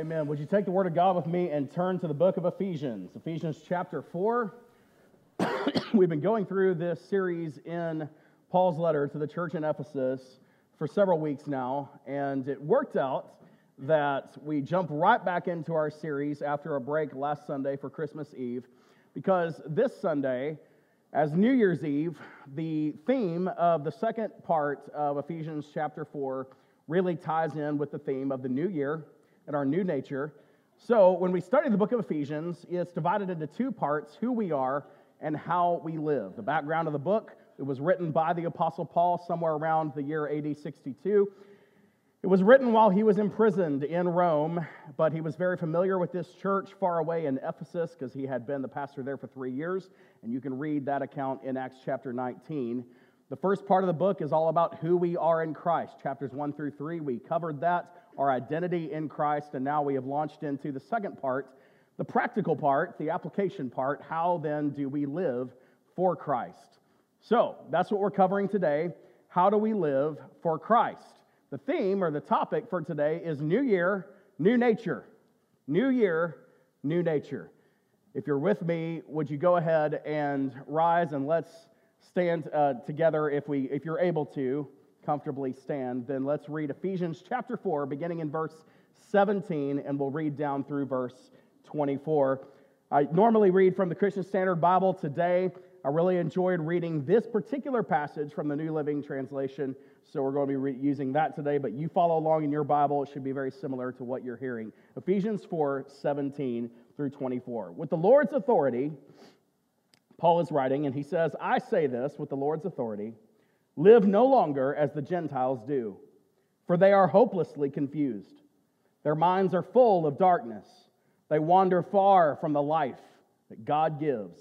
amen. Would you take the word of God with me and turn to the book of Ephesians? Ephesians chapter 4. We've been going through this series in Paul's letter to the church in Ephesus for several weeks now, and it worked out that we jump right back into our series after a break last Sunday for Christmas Eve, because this Sunday, as New Year's Eve, the theme of the second part of Ephesians chapter 4 really ties in with the theme of the new year and our new nature. So, when we study the book of Ephesians, it's divided into two parts who we are and how we live. The background of the book, it was written by the Apostle Paul somewhere around the year AD 62. It was written while he was imprisoned in Rome, but he was very familiar with this church far away in Ephesus because he had been the pastor there for three years. And you can read that account in Acts chapter 19. The first part of the book is all about who we are in Christ. Chapters 1 through 3, we covered that, our identity in Christ, and now we have launched into the second part, the practical part, the application part. How then do we live for Christ? So that's what we're covering today. How do we live for Christ? The theme or the topic for today is New Year, New Nature. New Year, New Nature. If you're with me, would you go ahead and rise and let's stand uh, together if, we, if you're able to comfortably stand, then let's read Ephesians chapter 4, beginning in verse 17, and we'll read down through verse 24. I normally read from the Christian Standard Bible. Today, I really enjoyed reading this particular passage from the New Living Translation, so we're going to be re- using that today. But you follow along in your Bible, it should be very similar to what you're hearing. Ephesians 4 17 through 24. With the Lord's authority, Paul is writing, and he says, I say this with the Lord's authority live no longer as the Gentiles do, for they are hopelessly confused. Their minds are full of darkness. They wander far from the life that God gives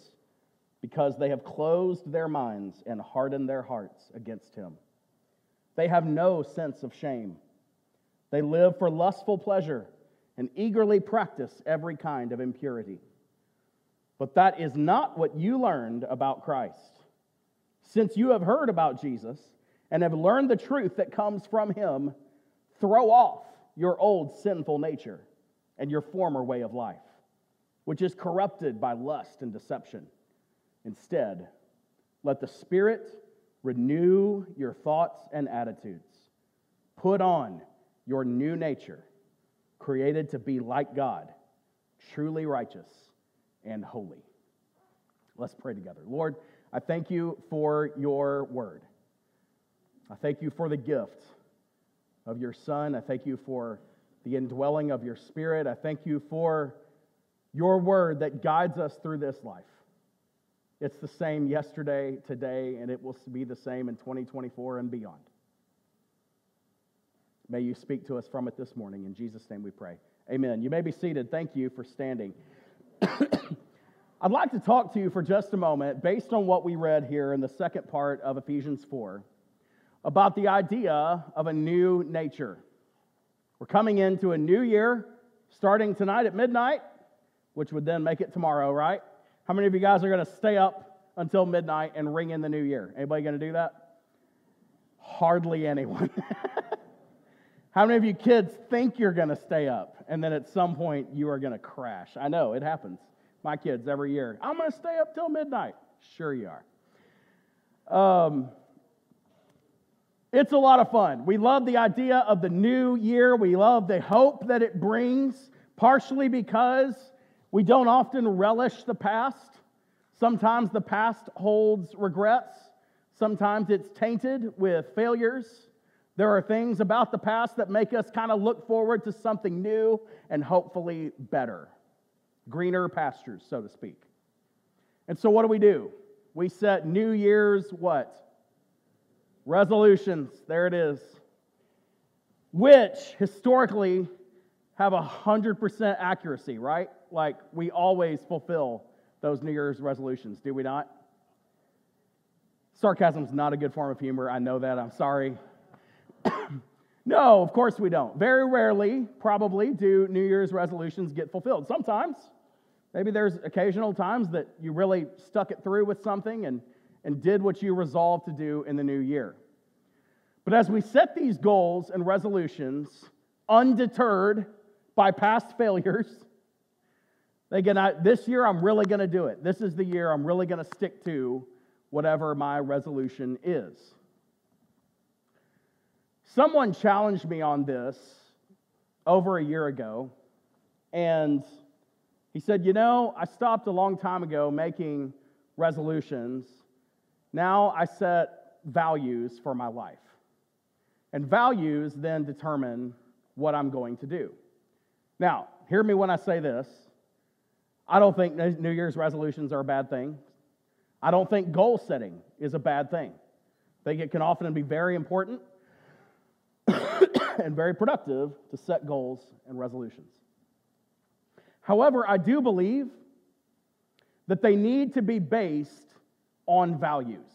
because they have closed their minds and hardened their hearts against Him. They have no sense of shame. They live for lustful pleasure and eagerly practice every kind of impurity. But that is not what you learned about Christ. Since you have heard about Jesus and have learned the truth that comes from him, throw off your old sinful nature and your former way of life, which is corrupted by lust and deception. Instead, let the Spirit renew your thoughts and attitudes. Put on your new nature, created to be like God, truly righteous and holy. Let's pray together. Lord, I thank you for your word. I thank you for the gift of your Son. I thank you for the indwelling of your Spirit. I thank you for your word that guides us through this life. It's the same yesterday, today, and it will be the same in 2024 and beyond. May you speak to us from it this morning. In Jesus' name we pray. Amen. You may be seated. Thank you for standing. I'd like to talk to you for just a moment, based on what we read here in the second part of Ephesians 4, about the idea of a new nature. We're coming into a new year starting tonight at midnight, which would then make it tomorrow, right? How many of you guys are going to stay up until midnight and ring in the new year? Anybody going to do that? Hardly anyone. How many of you kids think you're going to stay up and then at some point you are going to crash? I know it happens. My kids every year. I'm going to stay up till midnight. Sure you are. Um, it's a lot of fun. We love the idea of the new year. We love the hope that it brings, partially because we don't often relish the past. Sometimes the past holds regrets. Sometimes it's tainted with failures. There are things about the past that make us kind of look forward to something new and hopefully better. Greener pastures, so to speak. And so what do we do? We set New Year's what? Resolutions. There it is. Which historically have a 100% accuracy, right? Like we always fulfill those New Year's resolutions, do we not? Sarcasm is not a good form of humor. I know that. I'm sorry. no, of course we don't. Very rarely, probably, do New Year's resolutions get fulfilled. Sometimes, maybe there's occasional times that you really stuck it through with something and, and did what you resolved to do in the new year. But as we set these goals and resolutions, undeterred by past failures. They get, I, this year I'm really going to do it. This is the year I'm really going to stick to whatever my resolution is. Someone challenged me on this over a year ago, and he said, You know, I stopped a long time ago making resolutions. Now I set values for my life. And values then determine what I'm going to do. Now, hear me when I say this. I don't think New Year's resolutions are a bad thing. I don't think goal setting is a bad thing. I think it can often be very important and very productive to set goals and resolutions. However, I do believe that they need to be based on values.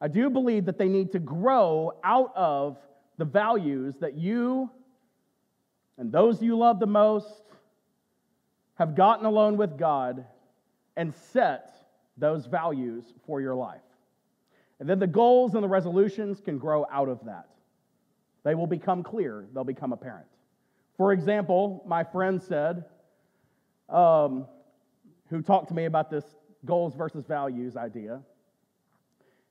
I do believe that they need to grow out of the values that you and those you love the most have gotten alone with God and set those values for your life. And then the goals and the resolutions can grow out of that. They will become clear, they'll become apparent. For example, my friend said, um, who talked to me about this goals versus values idea,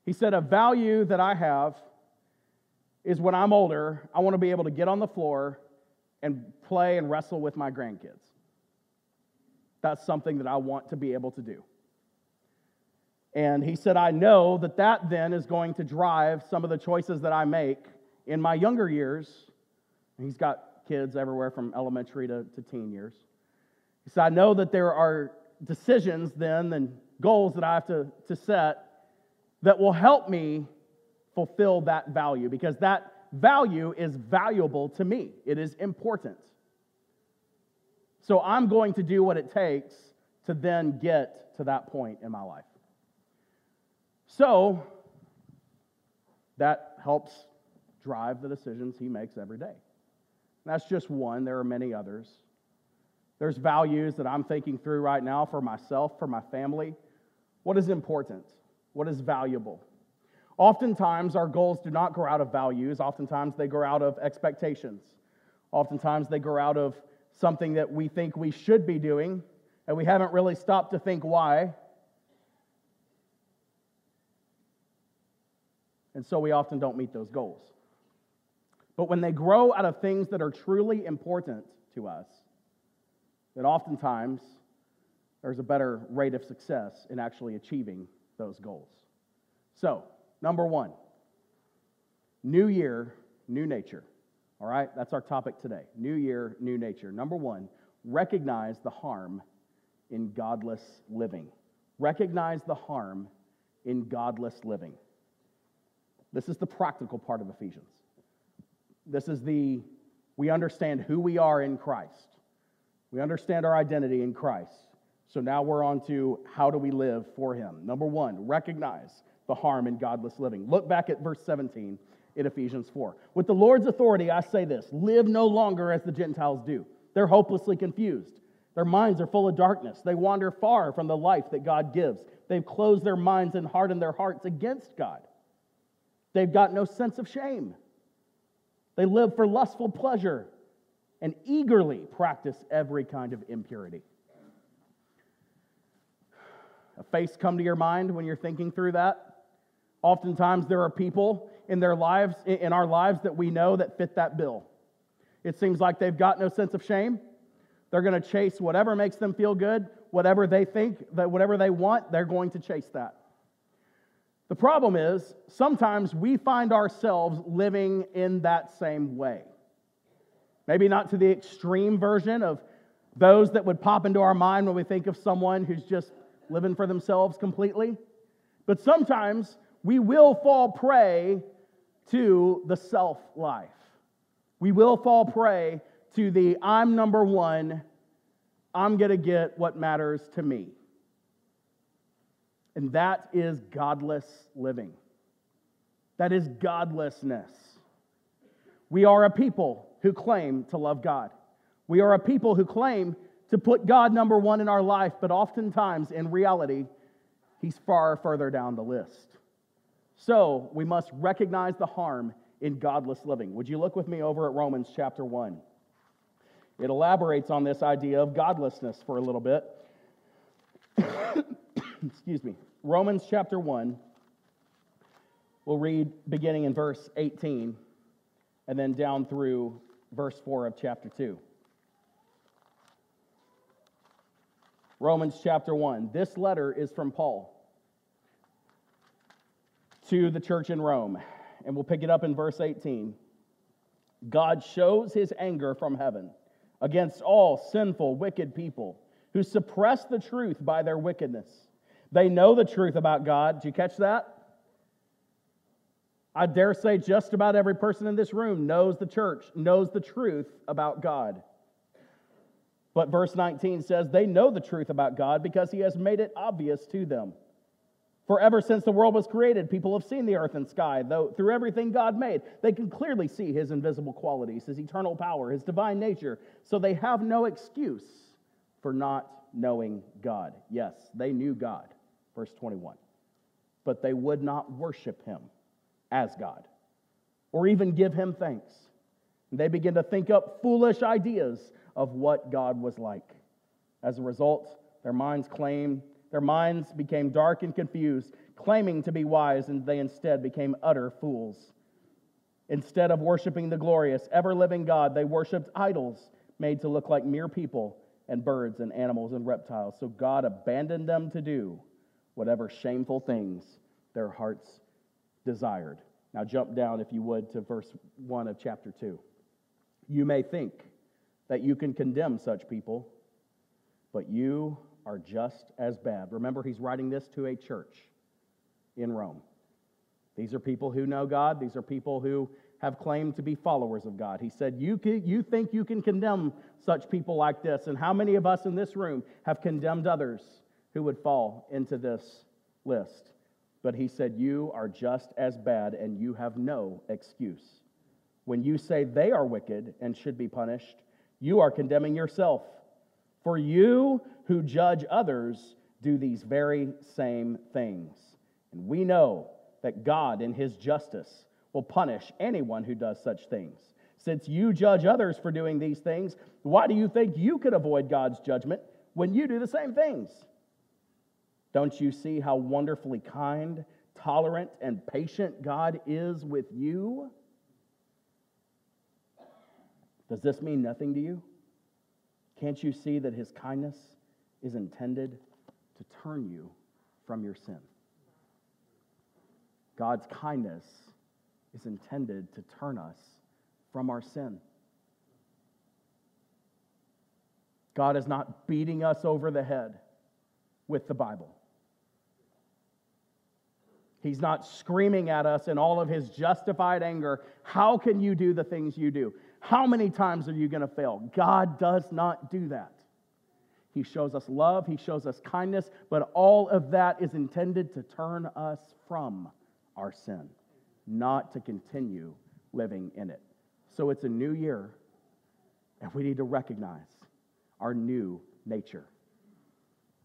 he said, A value that I have is when I'm older, I want to be able to get on the floor and play and wrestle with my grandkids. That's something that I want to be able to do. And he said, I know that that then is going to drive some of the choices that I make in my younger years. And He's got kids everywhere from elementary to, to teen years. He said, I know that there are decisions then and goals that I have to, to set that will help me fulfill that value because that value is valuable to me. It is important. So I'm going to do what it takes to then get to that point in my life. So that helps drive the decisions he makes every day. That's just one. There are many others. There's values that I'm thinking through right now for myself, for my family. What is important? What is valuable? Oftentimes, our goals do not grow out of values. Oftentimes, they grow out of expectations. Oftentimes, they grow out of something that we think we should be doing, and we haven't really stopped to think why. And so we often don't meet those goals. But when they grow out of things that are truly important to us, then oftentimes there's a better rate of success in actually achieving those goals. So, number one, new year, new nature. All right, that's our topic today. New year, new nature. Number one, recognize the harm in godless living. Recognize the harm in godless living. This is the practical part of Ephesians. This is the, we understand who we are in Christ. We understand our identity in Christ. So now we're on to how do we live for Him. Number one, recognize the harm in godless living. Look back at verse 17 in Ephesians 4. With the Lord's authority, I say this live no longer as the Gentiles do. They're hopelessly confused. Their minds are full of darkness. They wander far from the life that God gives. They've closed their minds and hardened their hearts against God. They've got no sense of shame. They live for lustful pleasure and eagerly practice every kind of impurity. A face come to your mind when you're thinking through that? Oftentimes there are people in their lives in our lives that we know that fit that bill. It seems like they've got no sense of shame. They're going to chase whatever makes them feel good, whatever they think, that whatever they want, they're going to chase that. The problem is, sometimes we find ourselves living in that same way. Maybe not to the extreme version of those that would pop into our mind when we think of someone who's just living for themselves completely. But sometimes we will fall prey to the self life. We will fall prey to the I'm number one, I'm to get what matters to me. And that is godless living. That is godlessness. We are a people who claim to love God. We are a people who claim to put God number one in our life, but oftentimes, in reality, He's far further down the list. So we must recognize the harm in godless living. Would you look with me over at Romans chapter 1? It elaborates on this idea of godlessness for a little bit. Excuse me. Romans chapter 1. We'll read beginning in verse 18 and then down through verse 4 of chapter 2. Romans chapter 1. This letter is from Paul to the church in Rome, and we'll pick it up in verse 18. God shows his anger from heaven against all sinful, wicked people who suppress the truth by their wickedness. They know the truth about God. Did you catch that? I dare say just about every person in this room knows the church, knows the truth about God. But verse 19 says they know the truth about God because he has made it obvious to them. For ever since the world was created, people have seen the earth and sky, though through everything God made, they can clearly see his invisible qualities, his eternal power, his divine nature, so they have no excuse for not knowing God. Yes, they knew God, verse 21, but they would not worship him as God or even give him thanks. They begin to think up foolish ideas of what God was like. As a result, their minds claimed, their minds became dark and confused, claiming to be wise, and they instead became utter fools. Instead of worshiping the glorious, ever living God, they worshiped idols made to look like mere people and birds and animals and reptiles. So God abandoned them to do whatever shameful things their hearts desired. Now, jump down, if you would, to verse 1 of chapter 2. You may think that you can condemn such people, but you are just as bad. Remember, he's writing this to a church in Rome. These are people who know God, these are people who have claimed to be followers of God. He said, you, can, you think you can condemn such people like this, and how many of us in this room have condemned others who would fall into this list? But he said, You are just as bad, and you have no excuse. When you say they are wicked and should be punished, you are condemning yourself. For you who judge others do these very same things. And we know that God, in his justice, will punish anyone who does such things. Since you judge others for doing these things, why do you think you could avoid God's judgment when you do the same things? Don't you see how wonderfully kind, tolerant, and patient God is with you? Does this mean nothing to you? Can't you see that his kindness is intended to turn you from your sin. God's kindness is intended to turn us from our sin. God is not beating us over the head with the Bible. He's not screaming at us in all of his justified anger, How can you do the things you do? How many times are you going to fail? God does not do that. He shows us love, He shows us kindness, but all of that is intended to turn us from our sin, not to continue living in it. So it's a new year, and we need to recognize our new nature.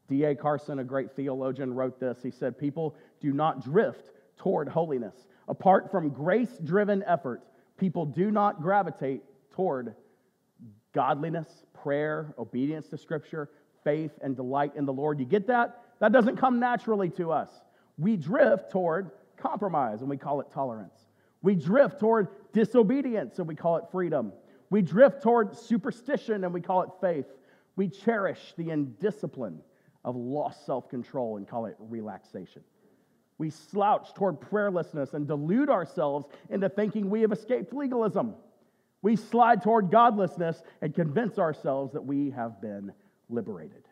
D.A. Carson, a great theologian, wrote this. He said, People do not drift toward holiness. Apart from grace driven effort, people do not gravitate toward godliness, prayer, obedience to Scripture, faith, and delight in the Lord. You get that? That doesn't come naturally to us. We drift toward compromise, and we call it tolerance. We drift toward disobedience, and we call it freedom. We drift toward superstition, and we call it faith. We cherish the indiscipline of lost self control and call it relaxation. We slouch toward prayerlessness and delude ourselves into thinking we have escaped legalism. We slide toward godlessness and convince ourselves that we have been liberated.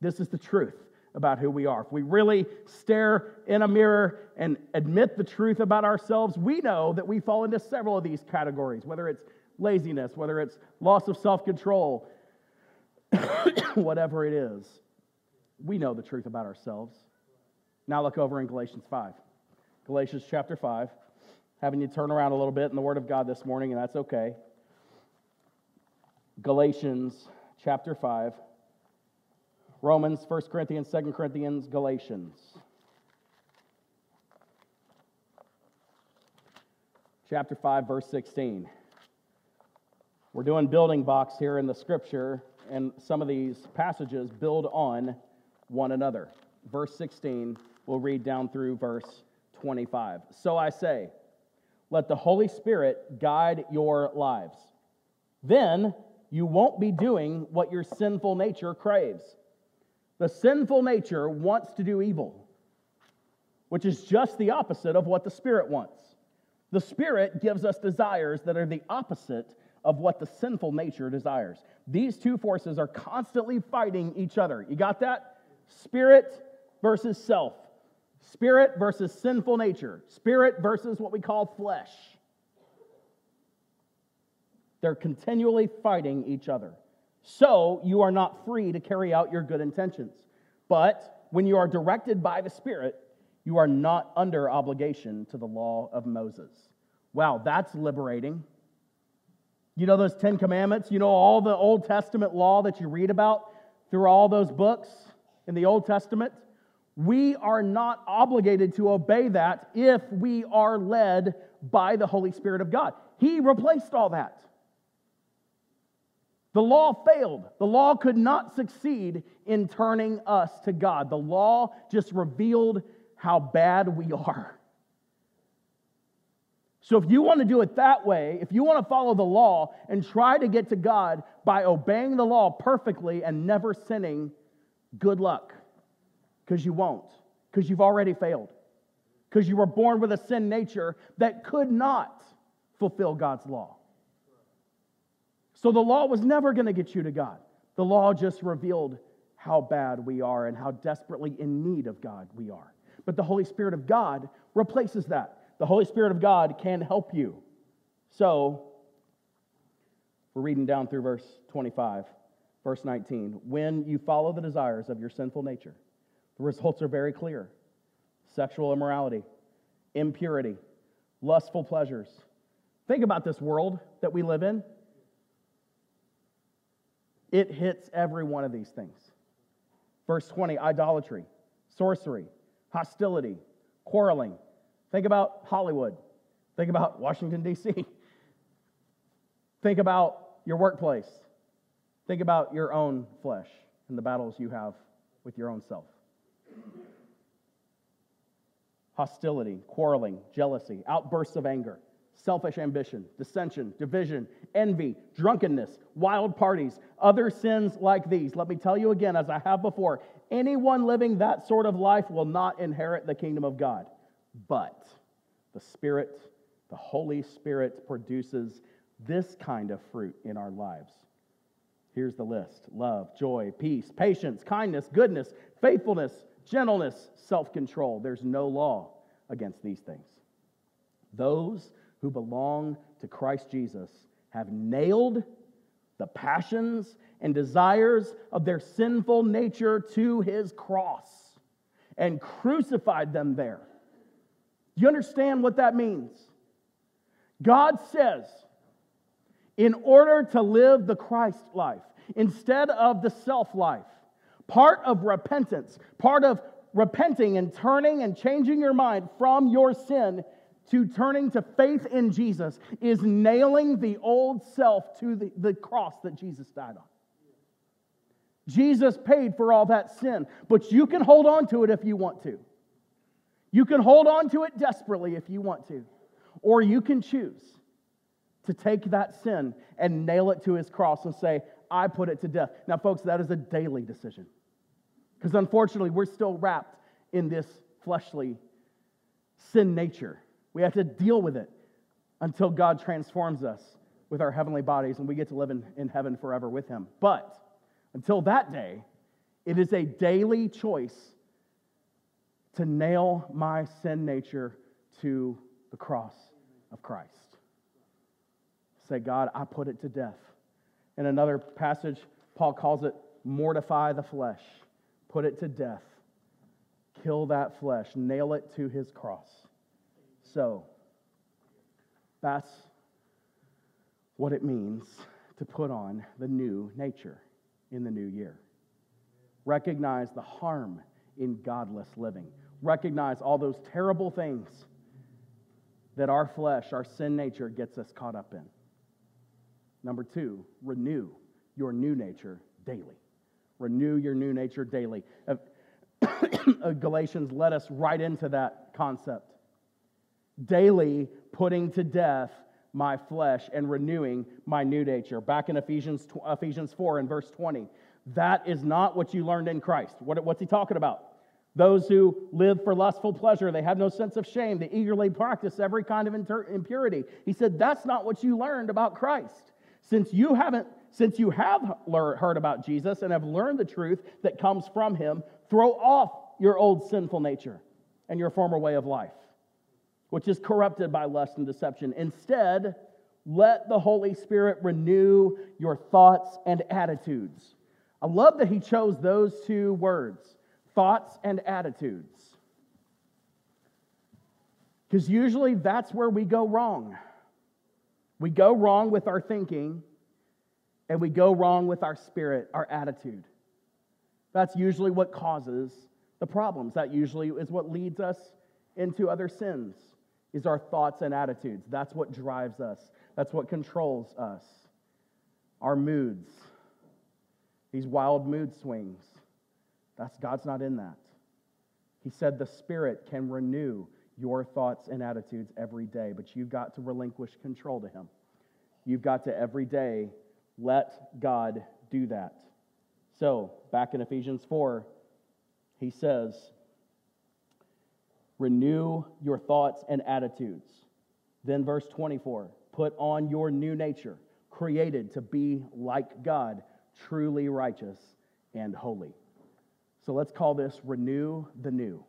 This is the truth about who we are. If we really stare in a mirror and admit the truth about ourselves, we know that we fall into several of these categories, whether it's laziness, whether it's loss of self control, whatever it is. We know the truth about ourselves. Now look over in Galatians 5. Galatians chapter 5 having you turn around a little bit in the Word of God this morning, and that's okay. Galatians chapter 5, Romans, 1 Corinthians, 2 Corinthians, Galatians. Chapter 5, verse 16. We're doing building blocks here in the scripture, and some of these passages build on one another. Verse 16, we'll read down through verse 25. So I say, let the Holy Spirit guide your lives. Then you won't be doing what your sinful nature craves. The sinful nature wants to do evil, which is just the opposite of what the Spirit wants. The Spirit gives us desires that are the opposite of what the sinful nature desires. These two forces are constantly fighting each other. You got that? Spirit versus self. Spirit versus sinful nature. Spirit versus what we call flesh. They're continually fighting each other. So you are not free to carry out your good intentions. But when you are directed by the Spirit, you are not under obligation to the law of Moses. Wow, that's liberating. You know those Ten Commandments? You know all the Old Testament law that you read about through all those books in the Old Testament? We are not obligated to obey that if we are led by the Holy Spirit of God. He replaced all that. The law failed. The law could not succeed in turning us to God. The law just revealed how bad we are. So, if you want to do it that way, if you want to follow the law and try to get to God by obeying the law perfectly and never sinning, good luck because you won't, because you've already failed, because you were born with a sin nature that could not fulfill God's law. So the law was never going to get you to God. The law just revealed how bad we are and how desperately in need of God we are. But the Holy Spirit of God replaces that. The Holy Spirit of God can help you. So, we're reading down through verse 25, verse 19. When you follow the desires of your sinful nature, the results are very clear sexual immorality, impurity, lustful pleasures. Think about this world that we live in. It hits every one of these things. Verse 20 idolatry, sorcery, hostility, quarreling. Think about Hollywood. Think about Washington, D.C. Think about your workplace. Think about your own flesh and the battles you have with your own self hostility, quarreling, jealousy, outbursts of anger, selfish ambition, dissension, division, envy, drunkenness, wild parties, other sins like these. Let me tell you again, as I have before, anyone living that sort of life will not inherit the kingdom of God. But the Spirit, the Holy Spirit, produces this kind of fruit in our lives. Here's the list love, joy, peace, patience, kindness, goodness, faithfulness gentleness, self control. There's no law against these things. Those who belong to Christ Jesus have nailed the passions and desires of their sinful nature to his cross and crucified them there. Do you understand what that means? God says, in order to live the Christ life instead of the self life, Part of repentance, part of repenting and turning and changing your mind from your sin to turning to faith in Jesus is nailing the old self to the, the cross that Jesus died on. Jesus paid for all that sin, but you can hold on to it if you want to. You can hold on to it desperately if you want to. Or you can choose to take that sin and nail it to his cross and say, I put it to death. Now, folks, that is a daily decision. Because unfortunately, we're still wrapped in this fleshly sin nature. We have to deal with it until God transforms us with our heavenly bodies and we get to live in, in heaven forever with Him. But until that day, it is a daily choice to nail my sin nature to the cross of Christ. Say, God, I put it to death. In another passage, Paul calls it mortify the flesh put it to death, kill that flesh, nail it to his cross. So, that's what it means to put on the new nature in the new year. Recognize the harm in godless living. Recognize all those terrible things that our flesh, our sin nature, gets us caught up in. Number two, renew your new nature daily. Renew your new nature daily. Uh, uh, Galatians led us right into that concept. Daily putting to death my flesh and renewing my new nature. Back in Ephesians, Ephesians 4 and verse 20. That is not what you learned in Christ. What, what's he talking about? Those who live for lustful pleasure, they have no sense of shame, they eagerly practice every kind of impurity. He said, That's not what you learned about Christ. Since you haven't, since you have heard about Jesus and have learned the truth that comes from him, throw off your old sinful nature and your former way of life, which is corrupted by lust and deception. Instead, let the Holy Spirit renew your thoughts and attitudes. I love that he chose those two words thoughts and attitudes. Because usually that's where we go wrong. We go wrong with our thinking, and we go wrong with our spirit, our attitude. That's usually what causes the problems. That usually is what leads us into other sins, is our thoughts and attitudes. That's what drives us. That's what controls us. Our moods, these wild mood swings. That's God's not in that. He said the Spirit can renew your thoughts and attitudes every day, but you've got to relinquish control to Him. You've got to every day let God do that. So, back in Ephesians 4, he says, Renew your thoughts and attitudes. Then, verse 24, put on your new nature, created to be like God, truly righteous and holy. So let's call this renew the new.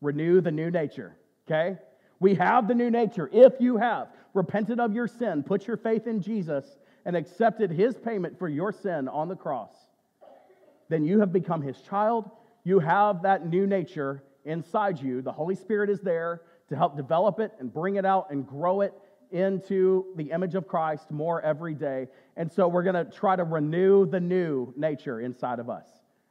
Renew the new nature, okay? We have the new nature. If you have repented of your sin, put your faith in Jesus, and accepted his payment for your sin on the cross, then you have become his child. You have that new nature inside you. The Holy Spirit is there to help develop it and bring it out and grow it into the image of Christ more every day. And so we're going to try to renew the new nature inside of us.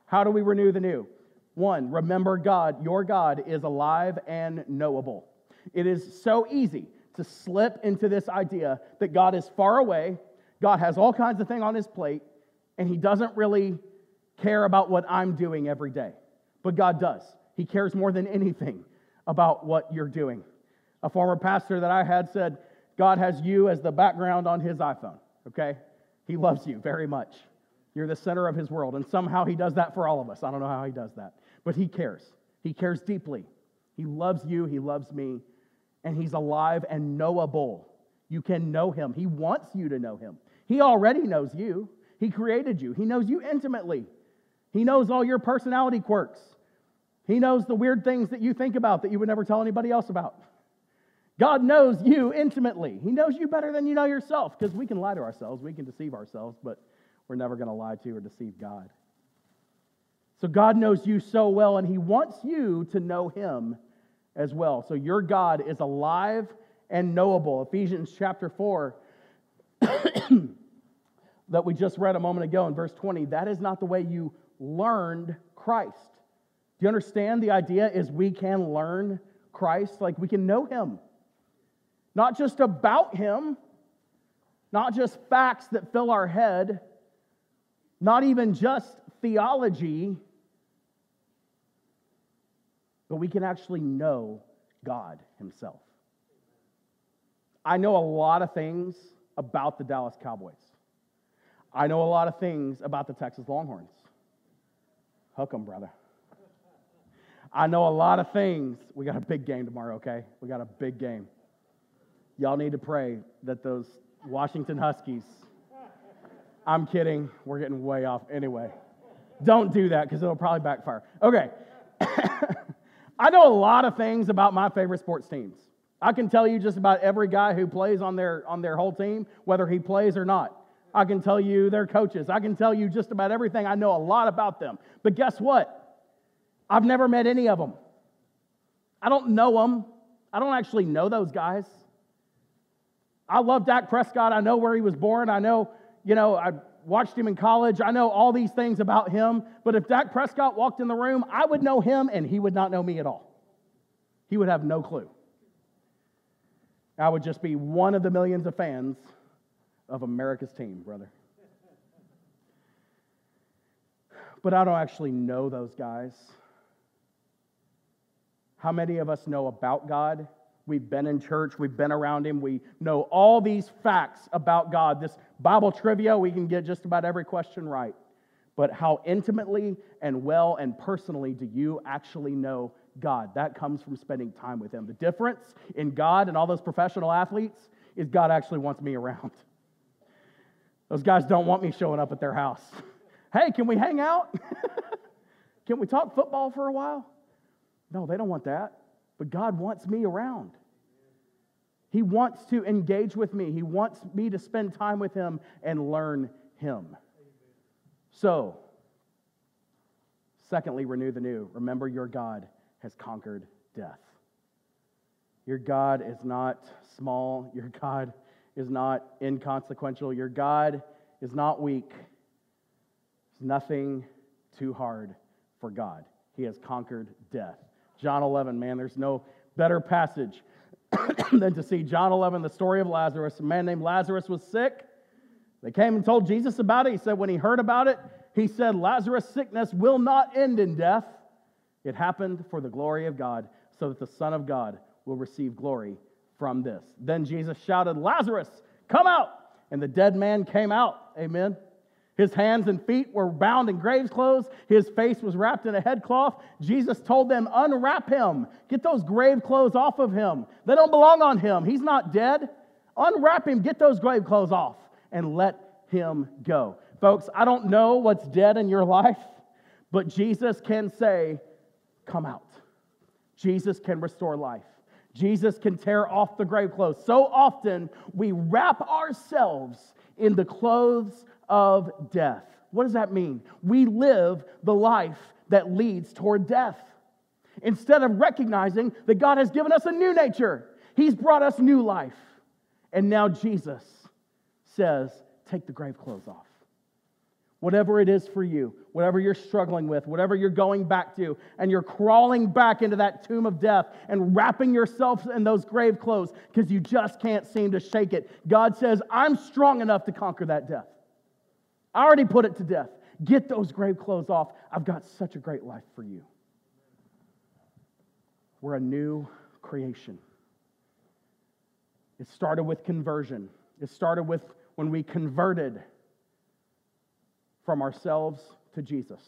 How do we renew the new? One, remember God. Your God is alive and knowable. It is so easy to slip into this idea that God is far away, God has all kinds of things on his plate, and he doesn't really care about what I'm doing every day. But God does. He cares more than anything about what you're doing. A former pastor that I had said, God has you as the background on his iPhone, okay? He loves you very much. You're the center of his world. And somehow he does that for all of us. I don't know how he does that. But he cares. He cares deeply. He loves you. He loves me. And he's alive and knowable. You can know him. He wants you to know him. He already knows you. He created you. He knows you intimately. He knows all your personality quirks. He knows the weird things that you think about that you would never tell anybody else about. God knows you intimately. He knows you better than you know yourself because we can lie to ourselves, we can deceive ourselves, but we're never going to lie to or deceive God. So God knows you so well, and He wants you to know Him as well. So your God is alive and knowable. Ephesians chapter 4, that we just read a moment ago in verse 20, that is not the way you learned Christ. Do you understand the idea is we can learn Christ, like we can know Him. Not just about Him, not just facts that fill our head, not even just theology, but we can actually know God Himself. I know a lot of things about the Dallas Cowboys. I know a lot of things about the Texas Longhorns. Hook 'em, brother. I know a lot of things. We got a big game tomorrow, okay? We got a big game. Y'all need to pray that those Washington Huskies I'm kidding. We're getting way off. Anyway, don't do that because it'll probably backfire. Okay. I know a lot of things about my favorite sports teams. I can tell you just about every guy who plays on their, on their whole team, whether he plays or not. I can tell you their coaches. I can tell you just about everything. I know a lot about them. But guess what? I've never met any of them. I don't know them. I don't actually know those guys. I love Dak Prescott. I know where he was born. I know you know, I watched him in college. I know all these things about him. But if Dak Prescott walked in the room, I would know him and he would not know me at all. He would have no clue. I would just be one of the millions of fans of America's team, brother. But I don't actually know those guys. How many of us know about God? We've been in church, we've been around Him, we know all these facts about God. This Bible trivia, we can get just about every question right. But how intimately and well and personally do you actually know God? That comes from spending time with Him. The difference in God and all those professional athletes is God actually wants me around. Those guys don't want me showing up at their house. hey, can we hang out? can we talk football for a while? No, they don't want that. But God wants me around. He wants to engage with me. He wants me to spend time with Him and learn Him. So, secondly, renew the new. Remember, your God has conquered death. Your God is not small. Your God is not inconsequential. Your God is not weak. There's nothing too hard for God. He has conquered death. John 11, man, there's no better passage than to see John 11, the story of Lazarus. A man named Lazarus was sick. They came and told Jesus about it. He said, when he heard about it, he said, Lazarus' sickness will not end in death. It happened for the glory of God, so that the Son of God will receive glory from this. Then Jesus shouted, Lazarus, come out! And the dead man came out. Amen. His hands and feet were bound in grave's clothes. His face was wrapped in a headcloth. Jesus told them, Unwrap him. Get those grave clothes off of him. They don't belong on him. He's not dead. Unwrap him. Get those grave clothes off and let him go. Folks, I don't know what's dead in your life, but Jesus can say, Come out. Jesus can restore life. Jesus can tear off the grave clothes. So often we wrap ourselves in the clothes of death. What does that mean? We live the life that leads toward death. Instead of recognizing that God has given us a new nature, He's brought us new life. And now Jesus says, Take the grave clothes off. Whatever it is for you, whatever you're struggling with, whatever you're going back to, and you're crawling back into that tomb of death and wrapping yourself in those grave clothes because you just can't seem to shake it. God says, I'm strong enough to conquer that death. I already put it to death. Get those grave clothes off. I've got such a great life for you. We're a new creation. It started with conversion, it started with when we converted from ourselves to Jesus,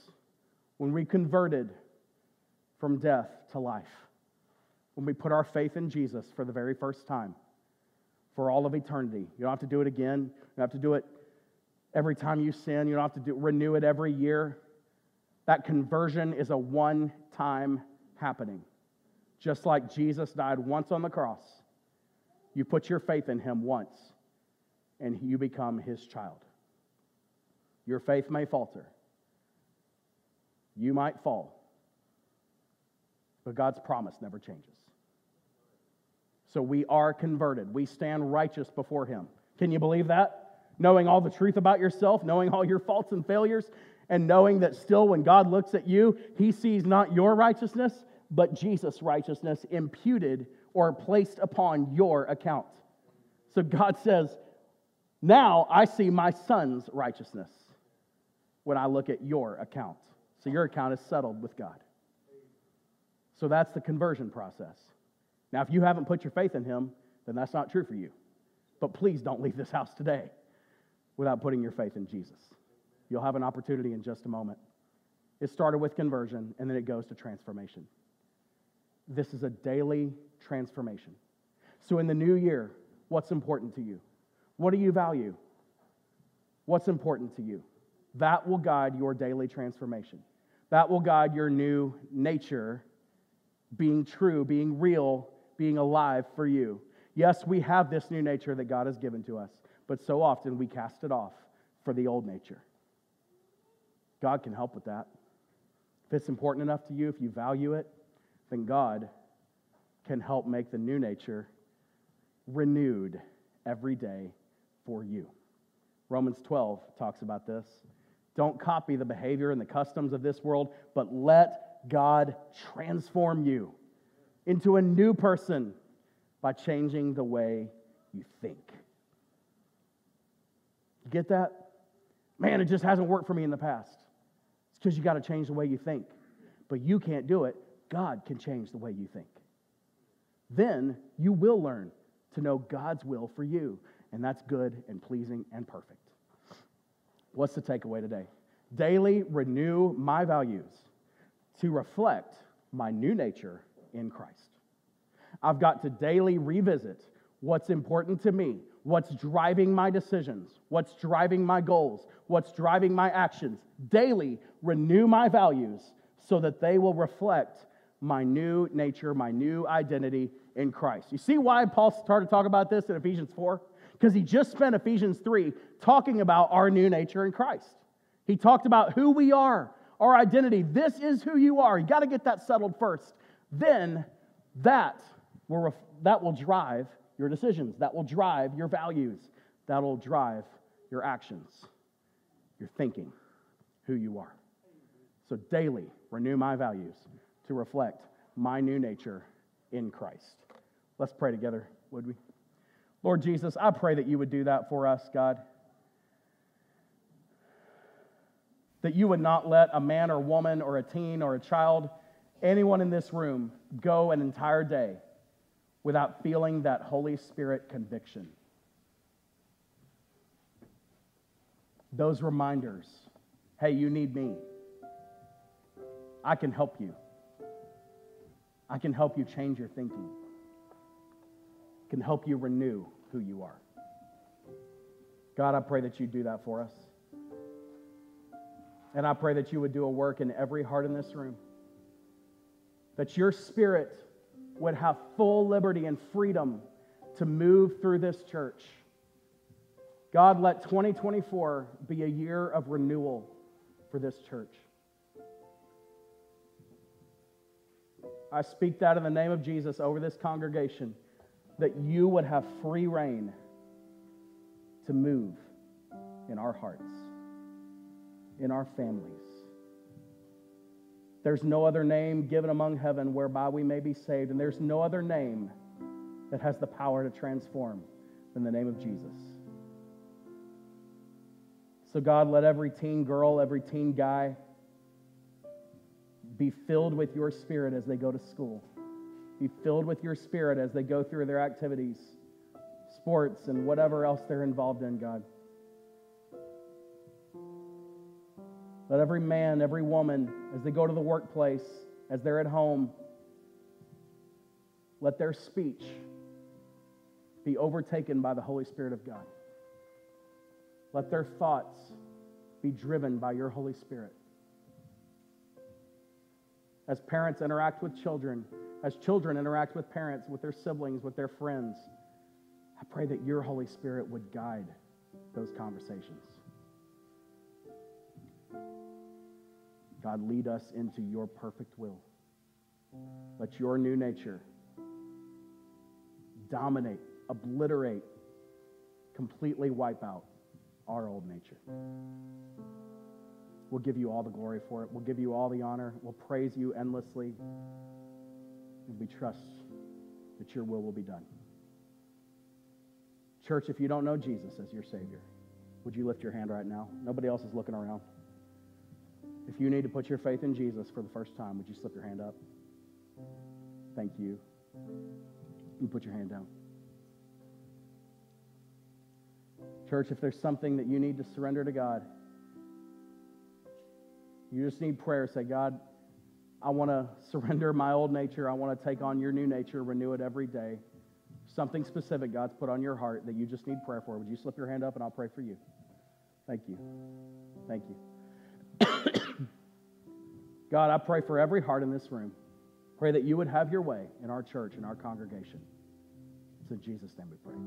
when we converted from death to life, when we put our faith in Jesus for the very first time for all of eternity. You don't have to do it again, you don't have to do it every time you sin. You don't have to do, renew it every year. That conversion is a one time happening. Just like Jesus died once on the cross, you put your faith in him once and you become his child. Your faith may falter, you might fall, but God's promise never changes. So we are converted, we stand righteous before him. Can you believe that? Knowing all the truth about yourself, knowing all your faults and failures, and knowing that still when God looks at you, he sees not your righteousness, but Jesus' righteousness imputed or placed upon your account. So God says, Now I see my son's righteousness when I look at your account. So your account is settled with God. So that's the conversion process. Now, if you haven't put your faith in him, then that's not true for you. But please don't leave this house today without putting your faith in Jesus. You'll have an opportunity in just a moment. It started with conversion, and then it goes to transformation. This is a daily transformation. So, in the new year, what's important to you? What do you value? What's important to you? That will guide your daily transformation. That will guide your new nature being true, being real, being alive for you. Yes, we have this new nature that God has given to us but so often we cast it off for the old nature. God can help with that. If it's important enough to you, if you value it, then God can help make the new nature renewed every day for you. Romans 12 talks about this. Don't copy the behavior and the customs of this world, but let God transform you into a new person by changing the way you think. Get that? Man, it just hasn't worked for me in the past. It's because you got to change the way you think. But you can't do it. God can change the way you think. Then you will learn to know God's will for you, and that's good and pleasing and perfect. What's the takeaway today? Daily renew my values to reflect my new nature in Christ. I've got to daily revisit what's important to me, what's driving my decisions, what's driving my goals, what's driving my actions. Daily renew my values so that they will reflect my new nature, my new identity in Christ. You see why Paul started to talk about this in Ephesians 4? Because he just spent Ephesians 3 talking about our new nature in Christ. He talked about who we are, our identity. This is who you are. You got to get that settled first. Then that will, that will drive your decisions, that will drive your values, that will drive your actions, your thinking, who you are. So daily renew my values to reflect my new nature in Christ. Let's pray together, would we? Lord Jesus, I pray that you would do that for us, God. That you would not let a man or woman or a teen or a child, anyone in this room, go an entire day without feeling that Holy Spirit conviction. Those reminders hey, you need me. I can help you. I can help you change your thinking. I can help you renew who you are. God, I pray that you do that for us. And I pray that you would do a work in every heart in this room. That your spirit would have full liberty and freedom to move through this church. God, let 2024 be a year of renewal for this church. I speak that in the name of Jesus over this congregation, that you would have free reign to move in our hearts, in our families. There's no other name given among heaven whereby we may be saved, and there's no other name that has the power to transform than the name of Jesus. So, God, let every teen girl, every teen guy be filled with your spirit as they go to school. Be filled with your spirit as they go through their activities, sports, and whatever else they're involved in, God. Let every man, every woman, as they go to the workplace, as they're at home, let their speech be overtaken by the Holy Spirit of God. Let their thoughts be driven by your Holy Spirit. As parents interact with children, as children interact with parents, with their siblings, with their friends, I pray that your Holy Spirit would guide those conversations. God, lead us into your perfect will. Let your new nature dominate, obliterate, completely wipe out our old nature. We'll give you all the glory for it. We'll give you all the honor. We'll praise you endlessly. And we trust that your will will be done. Church, if you don't know Jesus as your Savior, would you lift your hand right now? Nobody else is looking around. If you need to put your faith in Jesus for the first time, would you slip your hand up? Thank you. You put your hand down. Church, if there's something that you need to surrender to God, you just need prayer. Say, God, I want to surrender my old nature. I want to take on your new nature, renew it every day. Something specific God's put on your heart that you just need prayer for. Would you slip your hand up and I'll pray for you? Thank you. Thank you. God, I pray for every heart in this room. Pray that you would have your way in our church and our congregation. It's in Jesus' name we pray.